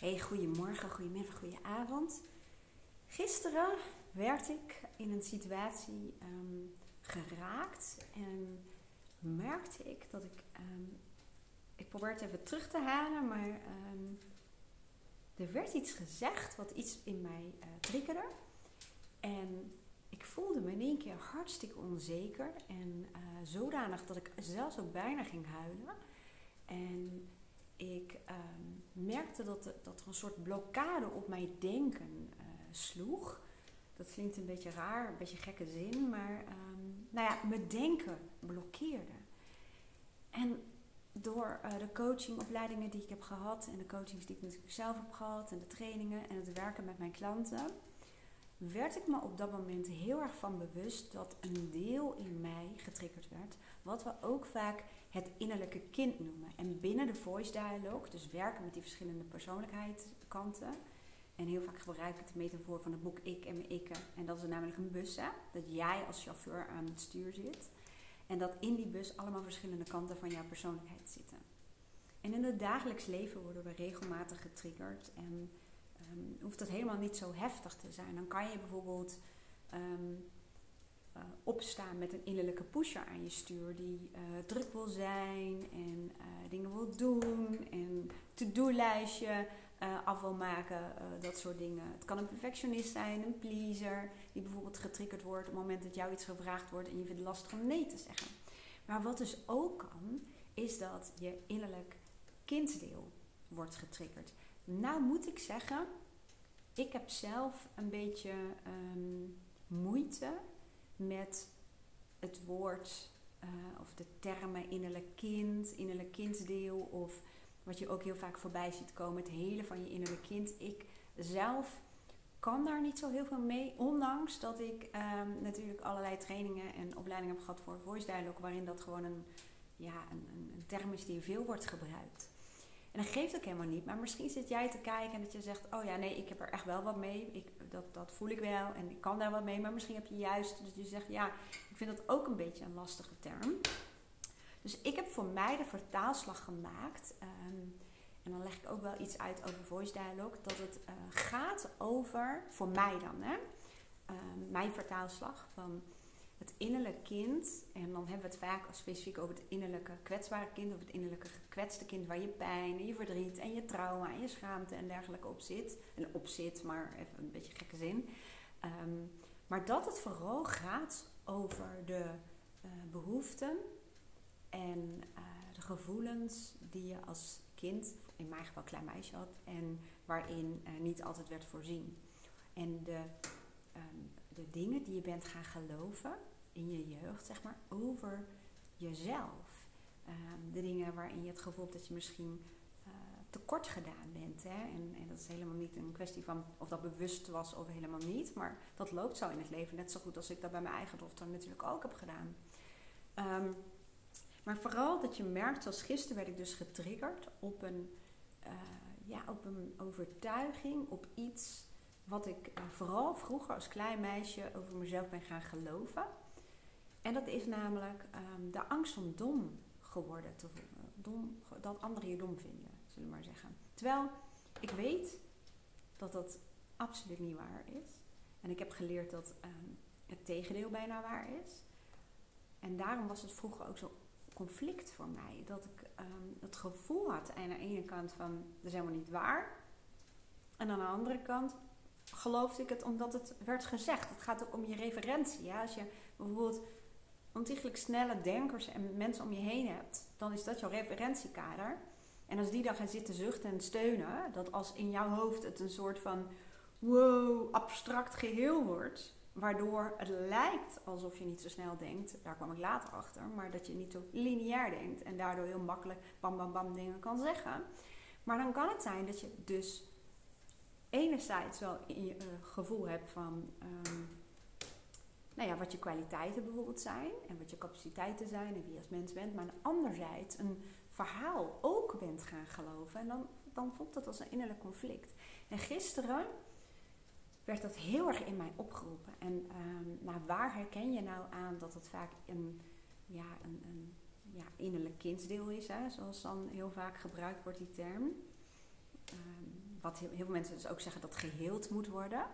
Hey, goedemorgen, goedemiddag, goedenavond. Gisteren werd ik in een situatie ehm, geraakt en merkte ik dat ik. ehm, ik probeer het even terug te halen, maar ehm, er werd iets gezegd wat iets in mij eh triggerde. En ik voelde me in één keer hartstikke onzeker en eh, zodanig dat ik zelfs ook bijna ging huilen. En ik ehm, merkte dat, dat er een soort blokkade op mijn denken eh, sloeg. Dat klinkt een beetje raar, een beetje gekke zin, maar ehm, nou ja, mijn denken blokkeerde. En door eh, de coachingopleidingen die ik heb gehad en de coachings die ik natuurlijk zelf heb gehad en de trainingen en het werken met mijn klanten, werd ik me op dat moment heel erg van bewust dat een deel in mij getriggerd werd, wat we ook vaak het innerlijke kind noemen. En binnen de voice dialogue, dus werken met die verschillende persoonlijkheidskanten. En heel vaak gebruik ik de metafoor van het boek Ik en mijn ikken. En dat is namelijk een bus, hè? dat jij als chauffeur aan het stuur zit. En dat in die bus allemaal verschillende kanten van jouw persoonlijkheid zitten. En in het dagelijks leven worden we regelmatig getriggerd. En ehm, hoeft dat helemaal niet zo heftig te zijn. Dan kan je bijvoorbeeld ehm, eh, opstaan met een innerlijke pusher aan je stuur die eh, druk wil zijn en eh, dingen wil doen en to-do-lijstje af wil maken, dat soort dingen. Het kan een perfectionist zijn, een pleaser, die bijvoorbeeld getriggerd wordt op het moment dat jou iets gevraagd wordt en je vindt het lastig om nee te zeggen. Maar wat dus ook kan, is dat je innerlijk kinddeel wordt getriggerd. Nou moet ik zeggen, ik heb zelf een beetje ehm, moeite met het woord eh, of de termen innerlijk kind, innerlijk kinddeel of wat je ook heel vaak voorbij ziet komen, het hele van je innerlijk kind. Ik zelf kan daar niet zo heel veel mee, ondanks dat ik ehm, natuurlijk allerlei trainingen en opleidingen heb gehad voor voice dialogue, waarin dat gewoon een, ja, een, een, een term is die veel wordt gebruikt. En dat geeft ook helemaal niet. Maar misschien zit jij te kijken en dat je zegt: Oh ja, nee, ik heb er echt wel wat mee. Ik, dat, dat voel ik wel en ik kan daar wat mee. Maar misschien heb je juist dat je zegt: Ja, ik vind dat ook een beetje een lastige term. Dus ik heb voor mij de vertaalslag gemaakt. ehm, en dan leg ik ook wel iets uit over voice dialogue. Dat het eh, gaat over, voor mij dan, hè, ehm, mijn vertaalslag van het innerlijke kind. En dan hebben we het vaak specifiek over het innerlijke kwetsbare kind. Of het innerlijke gekwetste kind waar je pijn en je verdriet en je trauma en je schaamte en dergelijke op zit. En op zit, maar even een beetje gekke zin. Ehm, maar dat het vooral gaat over de eh, behoeften en eh, de gevoelens die je als kind, in mijn geval klein meisje had, en waarin eh, niet altijd werd voorzien. En de, ehm, de dingen die je bent gaan geloven in je jeugd, zeg maar, over jezelf. Ehm, de dingen waarin je het gevoel hebt dat je misschien eh, tekort gedaan bent. Hè? En, en dat is helemaal niet een kwestie van of dat bewust was of helemaal niet. Maar dat loopt zo in het leven. Net zo goed als ik dat bij mijn eigen dochter natuurlijk ook heb gedaan. Ehm, maar vooral dat je merkt, zoals gisteren werd ik dus getriggerd op een, eh, ja, op een overtuiging, op iets wat ik eh, vooral vroeger als klein meisje over mezelf ben gaan geloven. En dat is namelijk ehm, de angst om dom geworden te voelen. Dom, dat anderen je dom vinden, zullen we maar zeggen. Terwijl ik weet dat dat absoluut niet waar is. En ik heb geleerd dat ehm, het tegendeel bijna waar is. En daarom was het vroeger ook zo conflict voor mij. Dat ik ehm, het gevoel had aan de ene kant van dat is helemaal niet waar. En aan de andere kant geloofde ik het omdat het werd gezegd. Het gaat ook om je referentie. Als je bijvoorbeeld ontiegelijk snelle denkers en mensen om je heen hebt, dan is dat jouw referentiekader. En als die dan gaan zitten zuchten en steunen, dat als in jouw hoofd het een soort van wow, abstract geheel wordt, waardoor het lijkt alsof je niet zo snel denkt, daar kwam ik later achter, maar dat je niet zo lineair denkt en daardoor heel makkelijk bam bam bam dingen kan zeggen. Maar dan kan het zijn dat je dus enerzijds wel eh, gevoel hebt van ehm, nou ja, wat je kwaliteiten bijvoorbeeld zijn en wat je capaciteiten zijn en wie je als mens bent, maar anderzijds een verhaal ook bent gaan geloven en dan, dan voelt dat als een innerlijk conflict. En gisteren werd dat heel erg in mij opgeroepen. En ehm, nou, waar herken je nou aan dat het vaak een, ja, een, een ja, innerlijk kindsdeel is, hè, zoals dan heel vaak gebruikt wordt die term. Ehm, wat heel, veel mensen dus ook zeggen dat geheeld moet worden.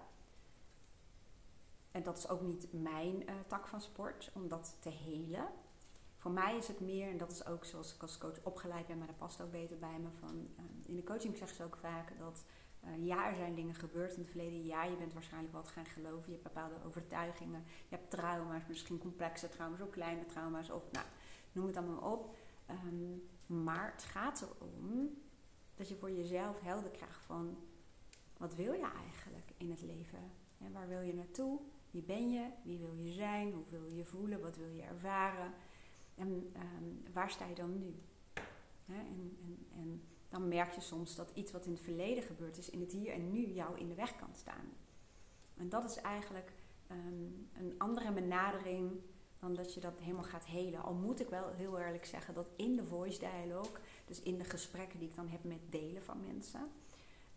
En dat is ook niet mijn uh, tak van sport, om dat te helen. Voor mij is het meer, en dat is ook zoals ik als coach opgeleid ben, maar dat past ook beter bij me. Van, uh, in de coaching zeggen ze ook vaak dat uh, ja, er zijn dingen gebeurd in het verleden. Ja, je bent waarschijnlijk wat gaan geloven. Je hebt bepaalde overtuigingen. Je hebt trauma's, misschien complexe trauma's of kleine trauma's. Of nou, noem het allemaal op. Um, maar het gaat erom dat je voor jezelf helder krijgt van wat wil je eigenlijk in het leven? En waar wil je naartoe? Wie ben je? Wie wil je zijn? Hoe wil je voelen? Wat wil je ervaren? En um, waar sta je dan nu? en, en, en dan merk je soms dat iets wat in het verleden gebeurd is, in het hier en nu jou in de weg kan staan. En dat is eigenlijk um, een andere benadering dan dat je dat helemaal gaat helen. Al moet ik wel heel eerlijk zeggen dat in de voice dialogue, dus in de gesprekken die ik dan heb met delen van mensen,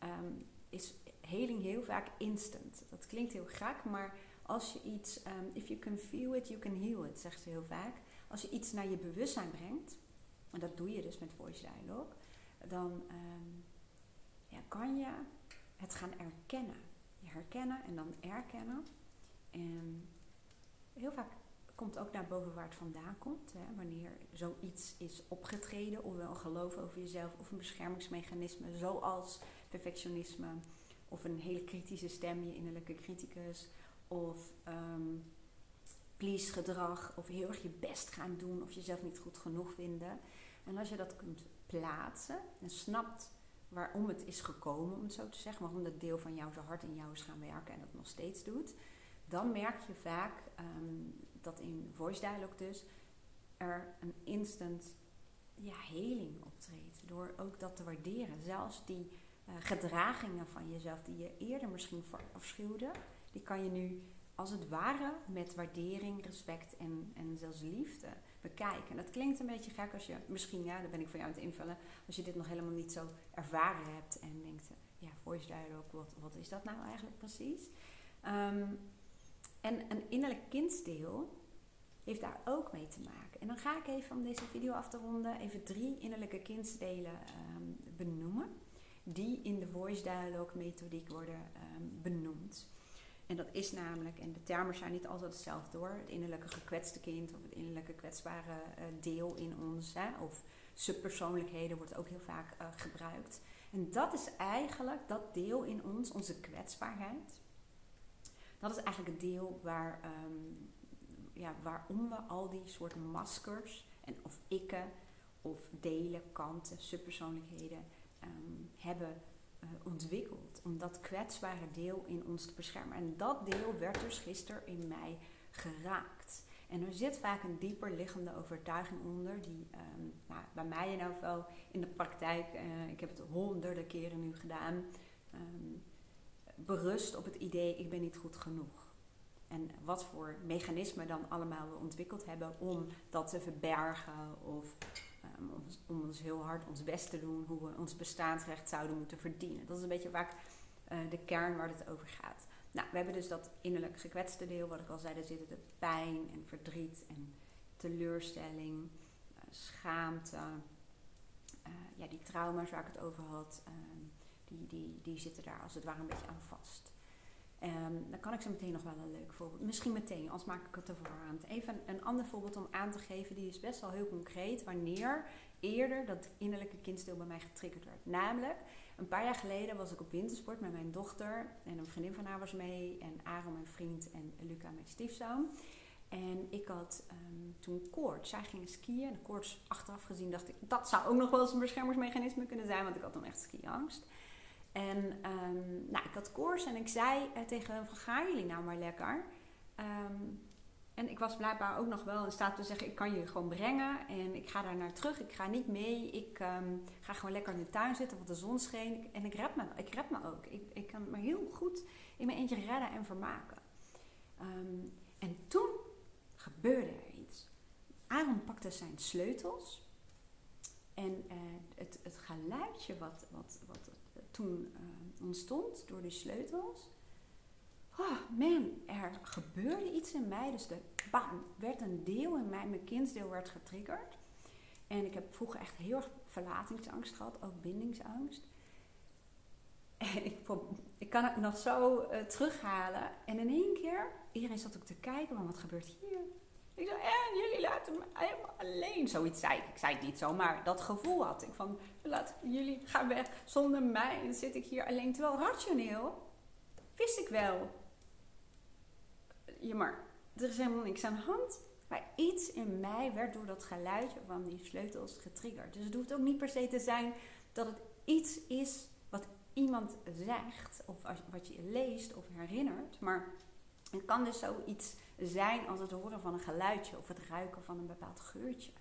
um, is heling heel vaak instant. Dat klinkt heel graag, maar als je iets, um, if you can feel it, you can heal it, zegt ze heel vaak. Als je iets naar je bewustzijn brengt, en dat doe je dus met voice dialogue, dan um, ja, kan je het gaan erkennen. Je herkennen en dan erkennen. En heel vaak komt ook naar boven waar het vandaan komt. Hè, wanneer zoiets is opgetreden, ofwel een geloof over jezelf of een beschermingsmechanisme, zoals perfectionisme of een hele kritische stem, je innerlijke criticus, of um, please gedrag, of heel erg je best gaan doen, of jezelf niet goed genoeg vinden. En als je dat kunt plaatsen en snapt waarom het is gekomen, om het zo te zeggen, waarom dat deel van jou zo hard in jou is gaan werken en dat nog steeds doet, dan merk je vaak um, dat in voice dialogue dus er een instant ja, heling optreedt. Door ook dat te waarderen. Zelfs die uh, gedragingen van jezelf die je eerder misschien afschuwde, die kan je nu als het ware met waardering, respect en, en zelfs liefde bekijken. En dat klinkt een beetje gek als je, misschien, ja, daar ben ik voor jou aan het invullen, als je dit nog helemaal niet zo ervaren hebt en denkt, ja, voice dialogue, wat, wat is dat nou eigenlijk precies? Um, en een innerlijk kindsdeel heeft daar ook mee te maken. En dan ga ik even om deze video af te ronden, even drie innerlijke kindsdelen um, benoemen, die in de voice dialogue methodiek worden um, benoemd. En dat is namelijk, en de termen zijn niet altijd hetzelfde hoor, het innerlijke gekwetste kind of het innerlijke kwetsbare uh, deel in ons, of subpersoonlijkheden wordt ook heel vaak uh, gebruikt. En dat is eigenlijk dat deel in ons, onze kwetsbaarheid. Dat is eigenlijk het deel waar, um, ja, waarom we al die soort maskers, en of ikken, of delen, kanten, subpersoonlijkheden um, hebben uh, ontwikkeld. Om dat kwetsbare deel in ons te beschermen. En dat deel werd dus gisteren in mij geraakt. En er zit vaak een dieper liggende overtuiging onder, die um, nou, bij mij in geval in de praktijk, uh, ik heb het honderden keren nu gedaan, berust op het idee ik ben niet goed genoeg. En wat voor mechanismen dan allemaal we ontwikkeld hebben om dat te verbergen of um, om, ons heel hard ons best te doen, hoe we ons bestaansrecht zouden moeten verdienen. Dat is een beetje vaak uh, de kern waar het over gaat. Nou, we hebben dus dat innerlijk gekwetste deel, wat ik al zei, daar zitten de pijn en verdriet en teleurstelling, uh, schaamte, uh, ja, die trauma's waar ik het over had, ehm, die, die, die zitten daar als het ware een beetje aan vast. Um, dan kan ik zo meteen nog wel een leuk voorbeeld. Misschien meteen, als maak ik het ervoor aan. Even een ander voorbeeld om aan te geven, die is best wel heel concreet. Wanneer eerder dat innerlijke kindsdeel bij mij getriggerd werd. Namelijk, een paar jaar geleden was ik op wintersport met mijn dochter. En een vriendin van haar was mee. En Aaron, mijn vriend. En Luca, mijn stiefzoon. En ik had um, toen koorts. Zij gingen skiën. En koorts achteraf gezien dacht ik, dat zou ook nog wel eens een beschermingsmechanisme kunnen zijn. Want ik had dan echt skiangst. En um, nou, ik had koers en ik zei uh, tegen hem van, gaan jullie nou maar lekker? Um, en ik was blijkbaar ook nog wel in staat te zeggen, ik kan je gewoon brengen en ik ga daar naar terug. Ik ga niet mee, ik um, ga gewoon lekker in de tuin zitten, want de zon scheen. En ik red me, ik red me ook. Ik, ik kan me heel goed in mijn eentje redden en vermaken. en toen gebeurde er iets. Aaron pakte zijn sleutels en uh, het, het geluidje wat, wat, wat toen uh, ontstond door die sleutels. Oh man, er gebeurde iets in mij. Dus de bam, werd een deel in mij, mijn kindsdeel werd getriggerd. En ik heb vroeger echt heel erg verlatingsangst gehad, ook bindingsangst. En ik, ik kan het nog zo uh, terughalen. En in één keer, iedereen zat ook te kijken, maar wat gebeurt hier? Ik zei, en jullie laten me helemaal alleen. Zoiets zei ik. Ik zei het niet zo, maar dat gevoel had ik van, laat jullie gaan weg zonder mij. En zit ik hier alleen. Terwijl rationeel wist ik wel. Ja, maar er is helemaal niks aan de hand. Maar iets in mij werd door dat geluidje van die sleutels getriggerd. Dus het hoeft ook niet per se te zijn dat het iets is wat iemand zegt. Of wat je leest of herinnert. Maar het kan dus zoiets zijn als het horen van een geluidje of het ruiken van een bepaald geurtje.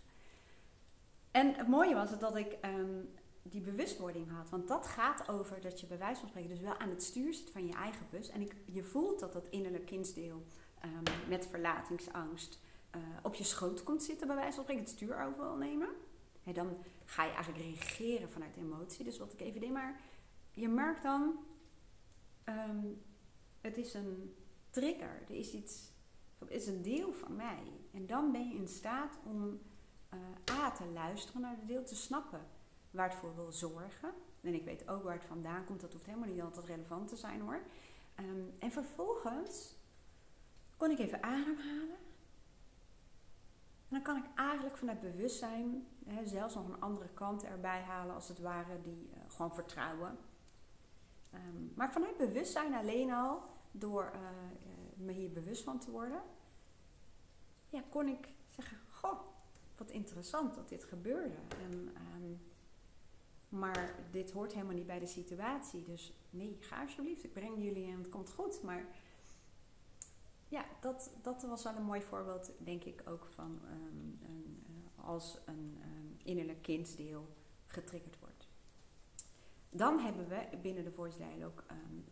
En het mooie was dat ik ehm, die bewustwording had. Want dat gaat over dat je bij wijze van spreken dus wel aan het stuur zit van je eigen bus. En ik, je voelt dat dat innerlijk kindsdeel um, met verlatingsangst uh, op je schoot komt zitten bij wijze van spreken. Het stuur over nemen. En dan ga je eigenlijk reageren vanuit emotie. Dus wat ik even deed. Maar je merkt dan, um, het is een trigger. Er is iets is een deel van mij. En dan ben je in staat om uh, A te luisteren naar de deel, te snappen waar het voor wil zorgen. En ik weet ook waar het vandaan komt, dat hoeft helemaal niet altijd relevant te zijn hoor. Um, en vervolgens kon ik even ademhalen. En dan kan ik eigenlijk vanuit bewustzijn hè, zelfs nog een andere kant erbij halen, als het ware, die uh, gewoon vertrouwen. Um, maar vanuit bewustzijn alleen al, door uh, me hier bewust van te worden, ja, kon ik zeggen: Goh, wat interessant dat dit gebeurde. En, um, maar dit hoort helemaal niet bij de situatie. Dus nee, ga alsjeblieft, ik breng jullie en het komt goed. Maar ja, dat, dat was wel een mooi voorbeeld, denk ik, ook van um, een, uh, als een um, innerlijk kindsdeel getriggerd wordt. Dan hebben we binnen de Voice Dialogue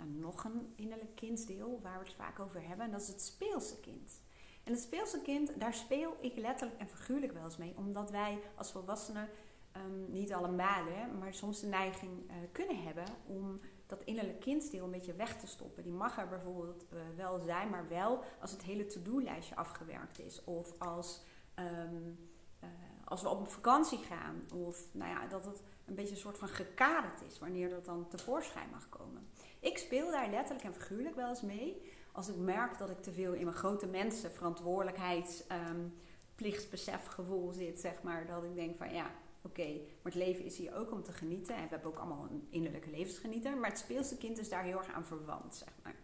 um, nog een innerlijk kindsdeel waar we het vaak over hebben. En dat is het speelse kind. En het speelse kind, daar speel ik letterlijk en figuurlijk wel eens mee. Omdat wij als volwassenen, um, niet allemaal, hè, maar soms de neiging uh, kunnen hebben om dat innerlijk kindsdeel een beetje weg te stoppen. Die mag er bijvoorbeeld uh, wel zijn, maar wel als het hele to-do-lijstje afgewerkt is. Of als, um, uh, als we op vakantie gaan. Of nou ja, dat het een beetje een soort van gekaderd is wanneer dat dan tevoorschijn mag komen. Ik speel daar letterlijk en figuurlijk wel eens mee. Als ik merk dat ik te veel in mijn grote mensen verantwoordelijkheids, um, plichtsbesef gevoel zit, zeg maar. Dat ik denk van ja, oké, maar het leven is hier ook om te genieten. En we hebben ook allemaal een innerlijke levensgenieter. Maar het speelse kind is daar heel erg aan verwant, zeg maar.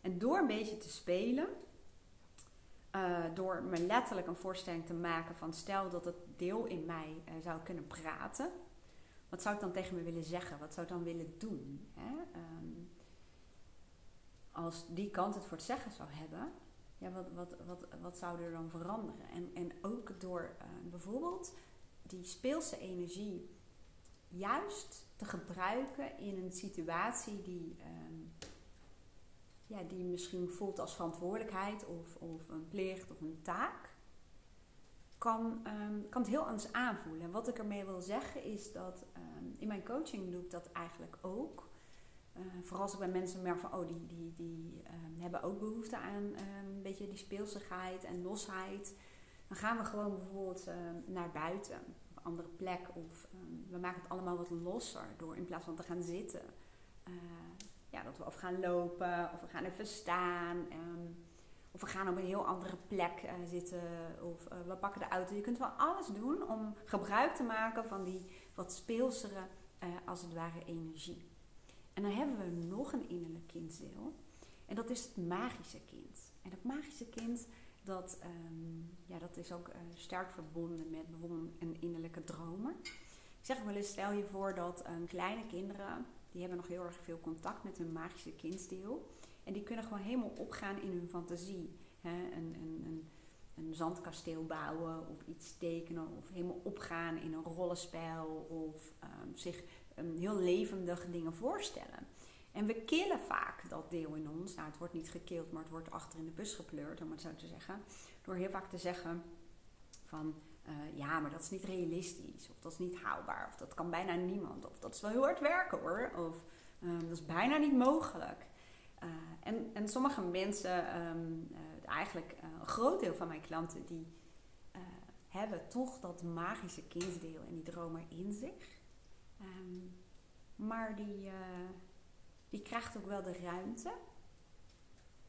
En door een beetje te spelen, uh, door me letterlijk een voorstelling te maken van stel dat het deel in mij uh, zou kunnen praten. Wat zou ik dan tegen me willen zeggen? Wat zou ik dan willen doen? Hè? Um, als die kant het voor het zeggen zou hebben, ja, wat, wat, wat, wat zou er dan veranderen? En, en ook door uh, bijvoorbeeld die speelse energie juist te gebruiken in een situatie die, um, ja, die misschien voelt als verantwoordelijkheid of, of een plicht of een taak, kan, um, kan het heel anders aanvoelen. En wat ik ermee wil zeggen is dat um, in mijn coaching doe ik dat eigenlijk ook. Uh, vooral als ik bij mensen merk van, oh, die, die, die um, hebben ook behoefte aan een beetje die speelsigheid en losheid. Dan gaan we gewoon bijvoorbeeld naar buiten, of een andere plek. Of we maken het allemaal wat losser door in plaats van te gaan zitten. Uh, ja, dat we of gaan lopen, of we gaan even staan. Of we gaan op een heel andere plek uh, zitten. Of uh, we pakken de auto. Je kunt wel alles doen om gebruik te maken van die wat speelsere, uh, als het ware, energie. En dan hebben we nog een innerlijk kinddeel. En dat is het magische kind. En dat magische kind, dat, um, ja, dat is ook sterk verbonden met bijvoorbeeld een innerlijke dromer. Ik zeg wel eens, stel je voor dat kleine kinderen, die hebben nog heel erg veel contact met hun magische kindsdeel. En die kunnen gewoon helemaal opgaan in hun fantasie. Hè? Een, een, een, een zandkasteel bouwen of iets tekenen of helemaal opgaan in een rollenspel of um, zich um, heel levendig dingen voorstellen. En we killen vaak dat deel in ons. Nou, het wordt niet gekild, maar het wordt achter in de bus gepleurd, om het zo te zeggen. Door heel vaak te zeggen van, uh, ja, maar dat is niet realistisch. Of dat is niet haalbaar. Of dat kan bijna niemand. Of dat is wel heel hard werken hoor. Of um, dat is bijna niet mogelijk. Uh, en, en sommige mensen, um, uh, eigenlijk een groot deel van mijn klanten, die hebben toch dat magische kindsdeel en die dromen in zich. Um, maar die, uh, krijgt ook wel de ruimte.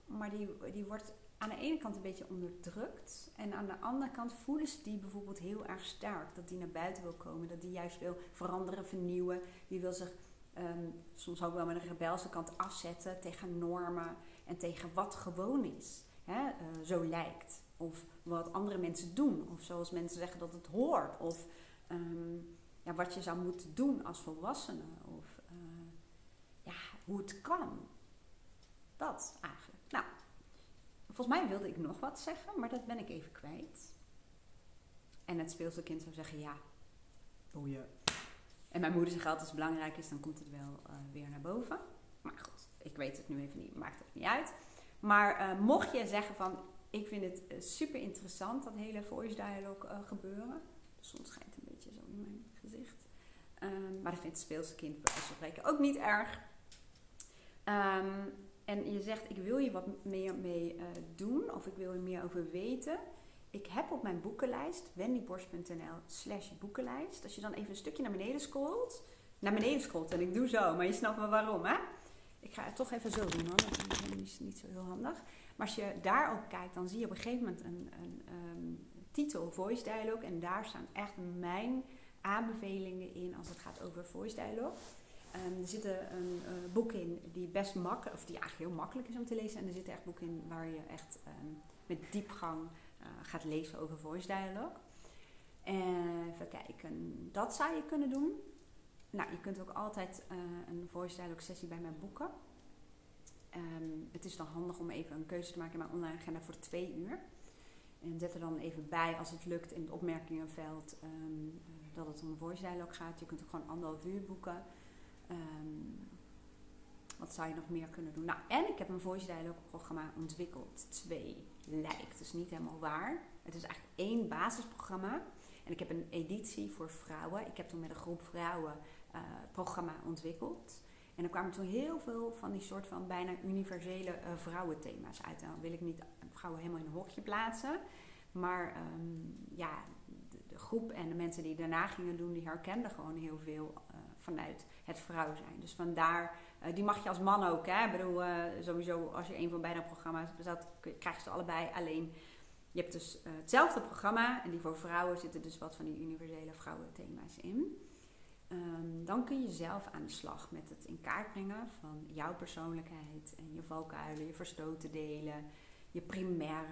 Maar die, die wordt aan de ene kant een beetje onderdrukt. En aan de andere kant voelen ze die bijvoorbeeld heel erg sterk. Dat die naar buiten wil komen. Dat die juist wil veranderen, vernieuwen. Die wil zich um, soms ook wel met een rebelse kant afzetten tegen normen. En tegen wat gewoon is. Hè? Uh, zo lijkt. Of wat andere mensen doen. Of zoals mensen zeggen dat het hoort. Of um, ja, wat je zou moeten doen als volwassene. Of uh, ja, hoe het kan. Dat eigenlijk. Nou, volgens mij wilde ik nog wat zeggen, maar dat ben ik even kwijt. En het speelse kind zou zeggen ja. Boeien. En mijn moeder zegt altijd als belangrijk is, dan komt het wel uh, weer naar boven. Maar goed, ik weet het nu even niet, maakt het niet uit. Maar uh, mocht je zeggen van, ik vind het uh, super interessant, dat hele voice dialogue gebeuren. De zon schijnt een beetje zo in mijn gezicht. Um, maar dat vindt het speelse kind spreken ook niet erg. Um, en je zegt, ik wil je wat meer mee doen of ik wil er meer over weten. Ik heb op mijn boekenlijst, wendyborst.nl slash boekenlijst. Als je dan even een stukje naar beneden scrolt. Naar beneden scrolt en ik doe zo, maar je snapt wel waarom hè. Ik ga het toch even zo doen hoor, dat is niet zo heel handig. Maar als je daar ook kijkt, dan zie je op een gegeven moment een, een um, titel Voice Dialogue. En daar staan echt mijn aanbevelingen in als het gaat over Voice Dialogue. Um, er zit een uh, boek in die best makkelijk, of die eigenlijk heel makkelijk is om te lezen. En er zitten echt boeken in waar je echt um, met diepgang gaat lezen over voice dialogue. En even kijken, dat zou je kunnen doen. Nou, je kunt ook altijd uh, een voice dialogue sessie bij mij boeken. Um, het is dan handig om even een keuze te maken in mijn online agenda voor twee uur. En zet er dan even bij als het lukt in het opmerkingenveld dat het om een voice dialogue gaat. Je kunt ook gewoon anderhalf uur boeken. Um, wat zou je nog meer kunnen doen? Nou, en ik heb een voice dialogue programma ontwikkeld. Twee lijkt, dus niet helemaal waar. Het is eigenlijk één basisprogramma. En ik heb een editie voor vrouwen. Ik heb toen met een groep vrouwen uh, programma ontwikkeld. En er kwamen toen heel veel van die soort van bijna universele uh, vrouwenthema's uit. Dan wil ik niet vrouwen helemaal in een hokje plaatsen. Maar um, ja, de, groep en de mensen die daarna gingen doen, die herkenden gewoon heel veel uh, vanuit het vrouw zijn. Dus vandaar, uh, die mag je als man ook. Hè? Ik bedoel, uh, sowieso als je een van beide programma's bezat, krijg je ze allebei. Alleen, je hebt dus uh, hetzelfde programma. En die voor vrouwen zitten dus wat van die universele vrouwenthema's in. Um, dan kun je zelf aan de slag met het in kaart brengen van jouw persoonlijkheid. En je valkuilen, je verstoten delen, je primaire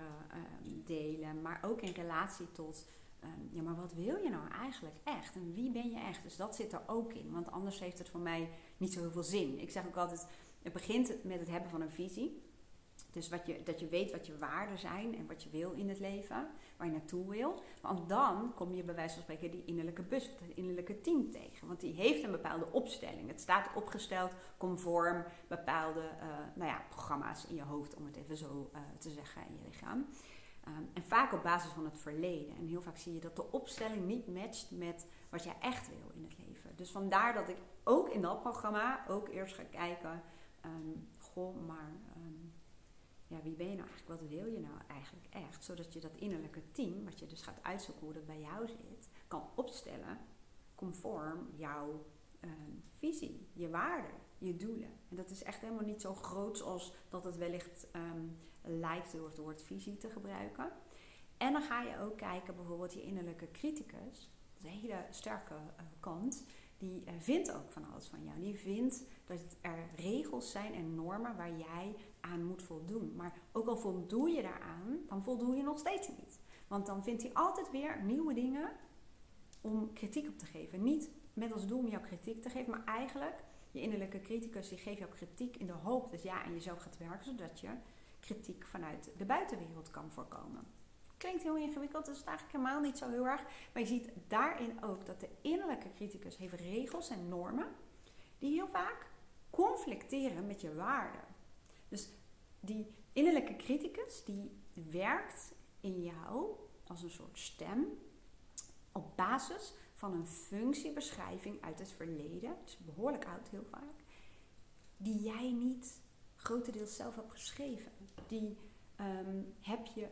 um, delen. Maar ook in relatie tot Um, ja, maar wat wil je nou eigenlijk echt? En wie ben je echt? Dus dat zit er ook in. Want anders heeft het voor mij niet zo heel veel zin. Ik zeg ook altijd, het begint met het hebben van een visie. Dus wat je, dat je weet wat je waarden zijn en wat je wil in het leven, waar je naartoe wil. Want dan kom je bij wijze van spreken die innerlijke bus, het innerlijke team tegen. Want die heeft een bepaalde opstelling. Het staat opgesteld conform bepaalde uh, nou ja, programma's in je hoofd, om het even zo uh, te zeggen, in je lichaam. Um, en vaak op basis van het verleden. En heel vaak zie je dat de opstelling niet matcht met wat jij echt wil in het leven. Dus vandaar dat ik ook in dat programma ook eerst ga kijken. Um, goh, maar um, ja, wie ben je nou eigenlijk? Wat wil je nou eigenlijk echt? Zodat je dat innerlijke team, wat je dus gaat uitzoeken hoe dat bij jou zit, kan opstellen conform jouw je waarden, je doelen. En dat is echt helemaal niet zo groot als dat het wellicht lijkt door het woord visie te gebruiken. En dan ga je ook kijken, bijvoorbeeld je innerlijke criticus, dat is een hele sterke uh, kant, die uh, vindt ook van alles van jou. Die vindt dat er regels zijn en normen waar jij aan moet voldoen. Maar ook al voldoe je daaraan, dan voldoe je nog steeds niet. Want dan vindt hij altijd weer nieuwe dingen om kritiek op te geven. Niet met als doel om jouw kritiek te geven, maar eigenlijk je innerlijke criticus die geeft jou kritiek in de hoop dat jij aan jezelf gaat werken, zodat je kritiek vanuit de buitenwereld kan voorkomen. Klinkt heel ingewikkeld, dat is eigenlijk helemaal niet zo heel erg. Maar je ziet daarin ook dat de innerlijke criticus heeft regels en normen die heel vaak conflicteren met je waarden. Dus die innerlijke criticus die werkt in jou als een soort stem op basis van een functiebeschrijving uit het verleden, dus behoorlijk oud heel vaak, die jij niet grotendeels zelf hebt geschreven. Die um, heb je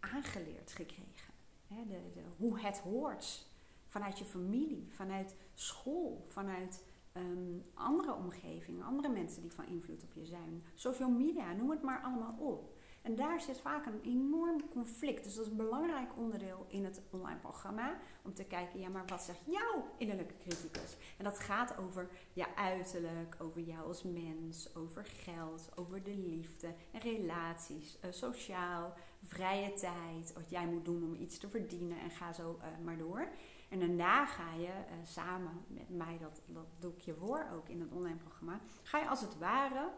aangeleerd gekregen. De, de, hoe het hoort. Vanuit je familie, vanuit school, vanuit ehm, andere omgeving, andere mensen die van invloed op je zijn, social media, noem het maar allemaal op. En daar zit vaak een enorm conflict. Dus dat is een belangrijk onderdeel in het online programma. Om te kijken, ja, maar wat zegt jouw innerlijke criticus? En dat gaat over je uiterlijk, over jou als mens, over geld, over de liefde en relaties, uh, sociaal, vrije tijd, wat jij moet doen om iets te verdienen en ga zo uh, maar door. En daarna ga je uh, samen met mij, dat, dat doe je voor ook in het online programma, ga je als het ware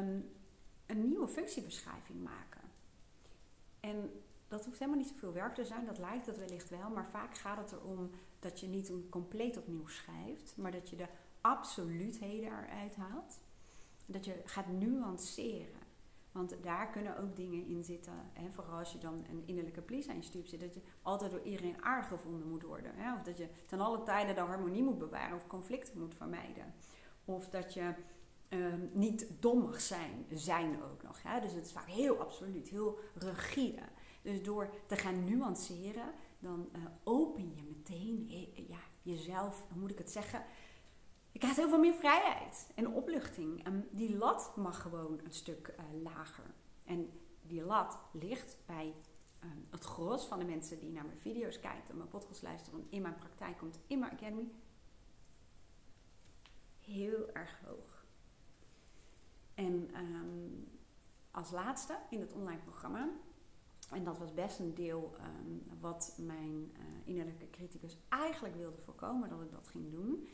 um, een nieuwe functiebeschrijving maken. En dat hoeft helemaal niet zoveel werk te zijn, dat lijkt het wellicht wel, maar vaak gaat het erom dat je niet een compleet opnieuw schrijft, maar dat je de absoluutheden eruit haalt. Dat je gaat nuanceren. Want daar kunnen ook dingen in zitten. Hè, vooral als je dan een innerlijke please aan je stuur zit. Dat je altijd door iedereen aargevonden moet worden. Hè, of dat je ten alle tijden de harmonie moet bewaren. Of conflicten moet vermijden. Of dat je um, niet dommig zijn, zijn ook nog. Hè? Dus het is vaak heel absoluut, heel rigide. Dus door te gaan nuanceren, dan uh, open je meteen ja, jezelf, hoe moet ik het zeggen? Je krijgt heel veel meer vrijheid en opluchting. En die lat mag gewoon een stuk uh, lager. En die lat ligt bij um, het gros van de mensen die naar mijn video's kijken, en mijn podcast luisteren, in mijn praktijk komt, in mijn academy, heel erg hoog. En um, als laatste in het online programma, en dat was best een deel um, wat mijn uh, innerlijke criticus eigenlijk wilde voorkomen dat ik dat ging doen.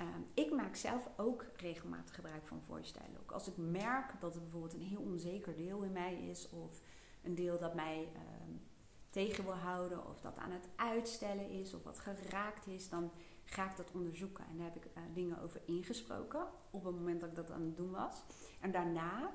Um, ik maak zelf ook regelmatig gebruik van voice dialogue. Als ik merk dat er bijvoorbeeld een heel onzeker deel in mij is, of een deel dat mij tegen wil houden, of dat aan het uitstellen is, of wat geraakt is, dan ga ik dat onderzoeken. En daar heb ik uh, dingen over ingesproken op het moment dat ik dat aan het doen was. En daarna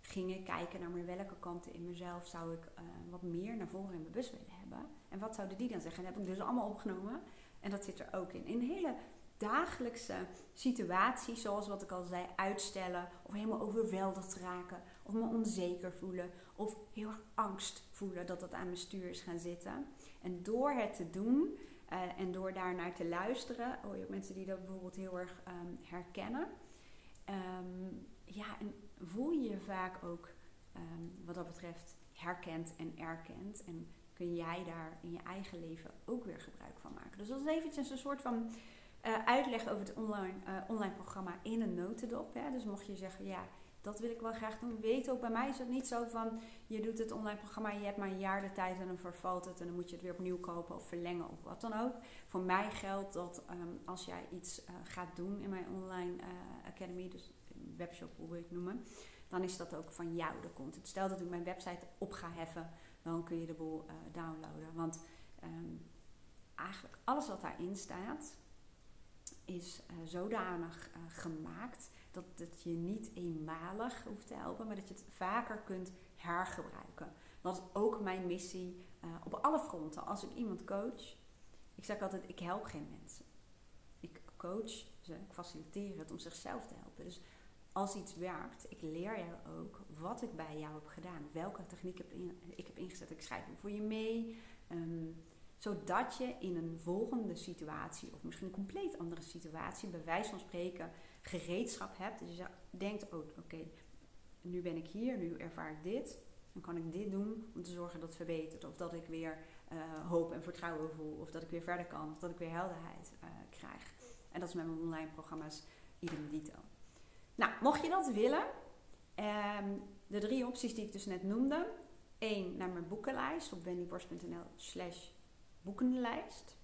ging ik kijken naar welke kanten in mezelf zou ik uh, wat meer naar voren in mijn bus willen hebben. En wat zouden die dan zeggen? En dat heb ik dus allemaal opgenomen. En dat zit er ook in. In hele dagelijkse situaties, zoals wat ik al zei, uitstellen, of helemaal overweldigd raken, of me onzeker voelen, of heel erg angst voelen dat dat aan mijn stuur is gaan zitten. En door het te doen uh, en door daar naar te luisteren, oh, je hebt mensen die dat bijvoorbeeld heel erg um, herkennen. Um, ja, en voel je je vaak ook um, wat dat betreft herkend en erkend. En kun jij daar in je eigen leven ook weer gebruik van maken. Dus dat is eventjes een soort van uh, uitleg over het online, uh, online programma in een notendop. Hè. Dus mocht je zeggen, ja, dat wil ik wel graag doen. Weet ook, bij mij is het niet zo van je doet het online programma, je hebt maar een jaar de tijd en dan vervalt het en dan moet je het weer opnieuw kopen of verlengen of wat dan ook. Voor mij geldt dat um, als jij iets uh, gaat doen in mijn online uh, academy, dus webshop hoe je het noemen, dan is dat ook van jou de content. Stel dat ik mijn website op ga heffen, dan kun je de boel uh, downloaden. Want um, eigenlijk alles wat daarin staat is zodanig gemaakt dat je niet eenmalig hoeft te helpen, maar dat je het vaker kunt hergebruiken. Dat is ook mijn missie uh, op alle fronten. Als ik iemand coach, ik zeg altijd: ik help geen mensen. Ik coach ze, ik faciliteer het om zichzelf te helpen. Dus als iets werkt, ik leer jou ook wat ik bij jou heb gedaan, welke techniek heb ik heb ingezet. Ik schrijf hem voor je mee. Um, zodat je in een volgende situatie, of misschien een compleet andere situatie, bij wijze van spreken, gereedschap hebt. Dus je denkt, oh, oké, nu ben ik hier, nu ervaar ik dit. Dan kan ik dit doen om te zorgen dat het verbetert. Of dat ik weer uh, hoop en vertrouwen voel. Of dat ik weer verder kan. Of dat ik weer helderheid uh, krijg. En dat is met mijn online programma's idem dito. Nou, mocht je dat willen, um, de drie opties die ik dus net noemde. Eén, naar mijn boekenlijst op wendyborst.nl slash boekenlijst.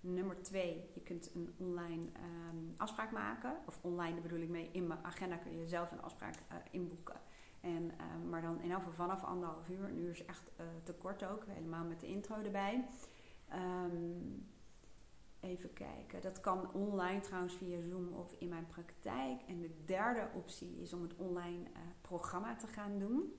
Nummer twee, je kunt een online um, afspraak maken. Of online bedoel ik mee, in mijn agenda kun je zelf een afspraak uh, inboeken. En, uh, maar dan in elk geval vanaf anderhalf uur. Een uur is echt uh, te kort ook, helemaal met de intro erbij. Um, even kijken, dat kan online trouwens via Zoom of in mijn praktijk. En de derde optie is om het online uh, programma te gaan doen.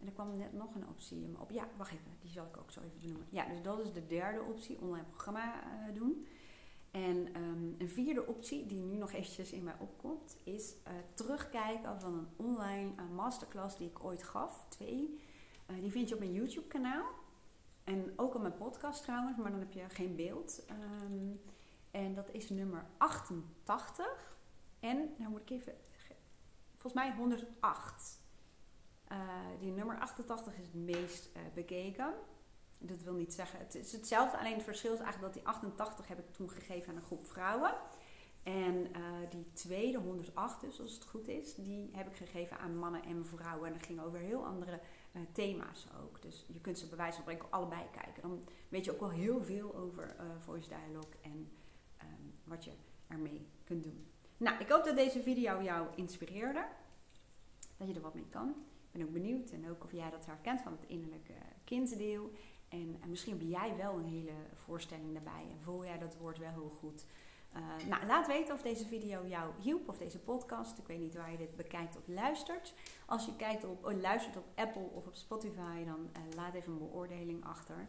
En er kwam net nog een optie op. Ja, wacht even, die zal ik ook zo even noemen. Ja, dus dat is de derde optie, online programma uh, doen. En um, een vierde optie, die nu nog eventjes in mij opkomt, is uh, terugkijken van een online uh, masterclass die ik ooit gaf. Twee. die vind je op mijn YouTube kanaal. En ook op mijn podcast trouwens, maar dan heb je geen beeld. Um, En dat is nummer 88. En, nou moet ik even, volgens mij 108. Uh, die nummer 88 is het meest uh, bekeken. Dat wil niet zeggen, het is hetzelfde, alleen het verschil is eigenlijk dat die 88 heb ik toen gegeven aan een groep vrouwen. En uh, die tweede, 108 dus, als het goed is, die heb ik gegeven aan mannen en vrouwen. En dat ging over heel andere thema's ook. Dus je kunt ze bij wijze van spreken allebei kijken. Dan weet je ook wel heel veel over voice dialogue en um, wat je ermee kunt doen. Nou, ik hoop dat deze video jou inspireerde. Dat je er wat mee kan. Ben ook benieuwd en ook of jij dat herkent van het innerlijke kinddeel. En, en misschien heb jij wel een hele voorstelling daarbij en voel jij dat woord wel heel goed. Uh, nou, laat weten of deze video jou hielp of deze podcast. Ik weet niet waar je dit bekijkt of luistert. Als je kijkt op, oh, luistert op Apple of op Spotify, dan uh, laat even een beoordeling achter.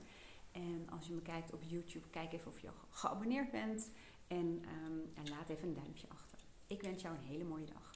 En als je me kijkt op YouTube, kijk even of je geabonneerd bent. En, um, en laat even een duimpje achter. Ik wens jou een hele mooie dag.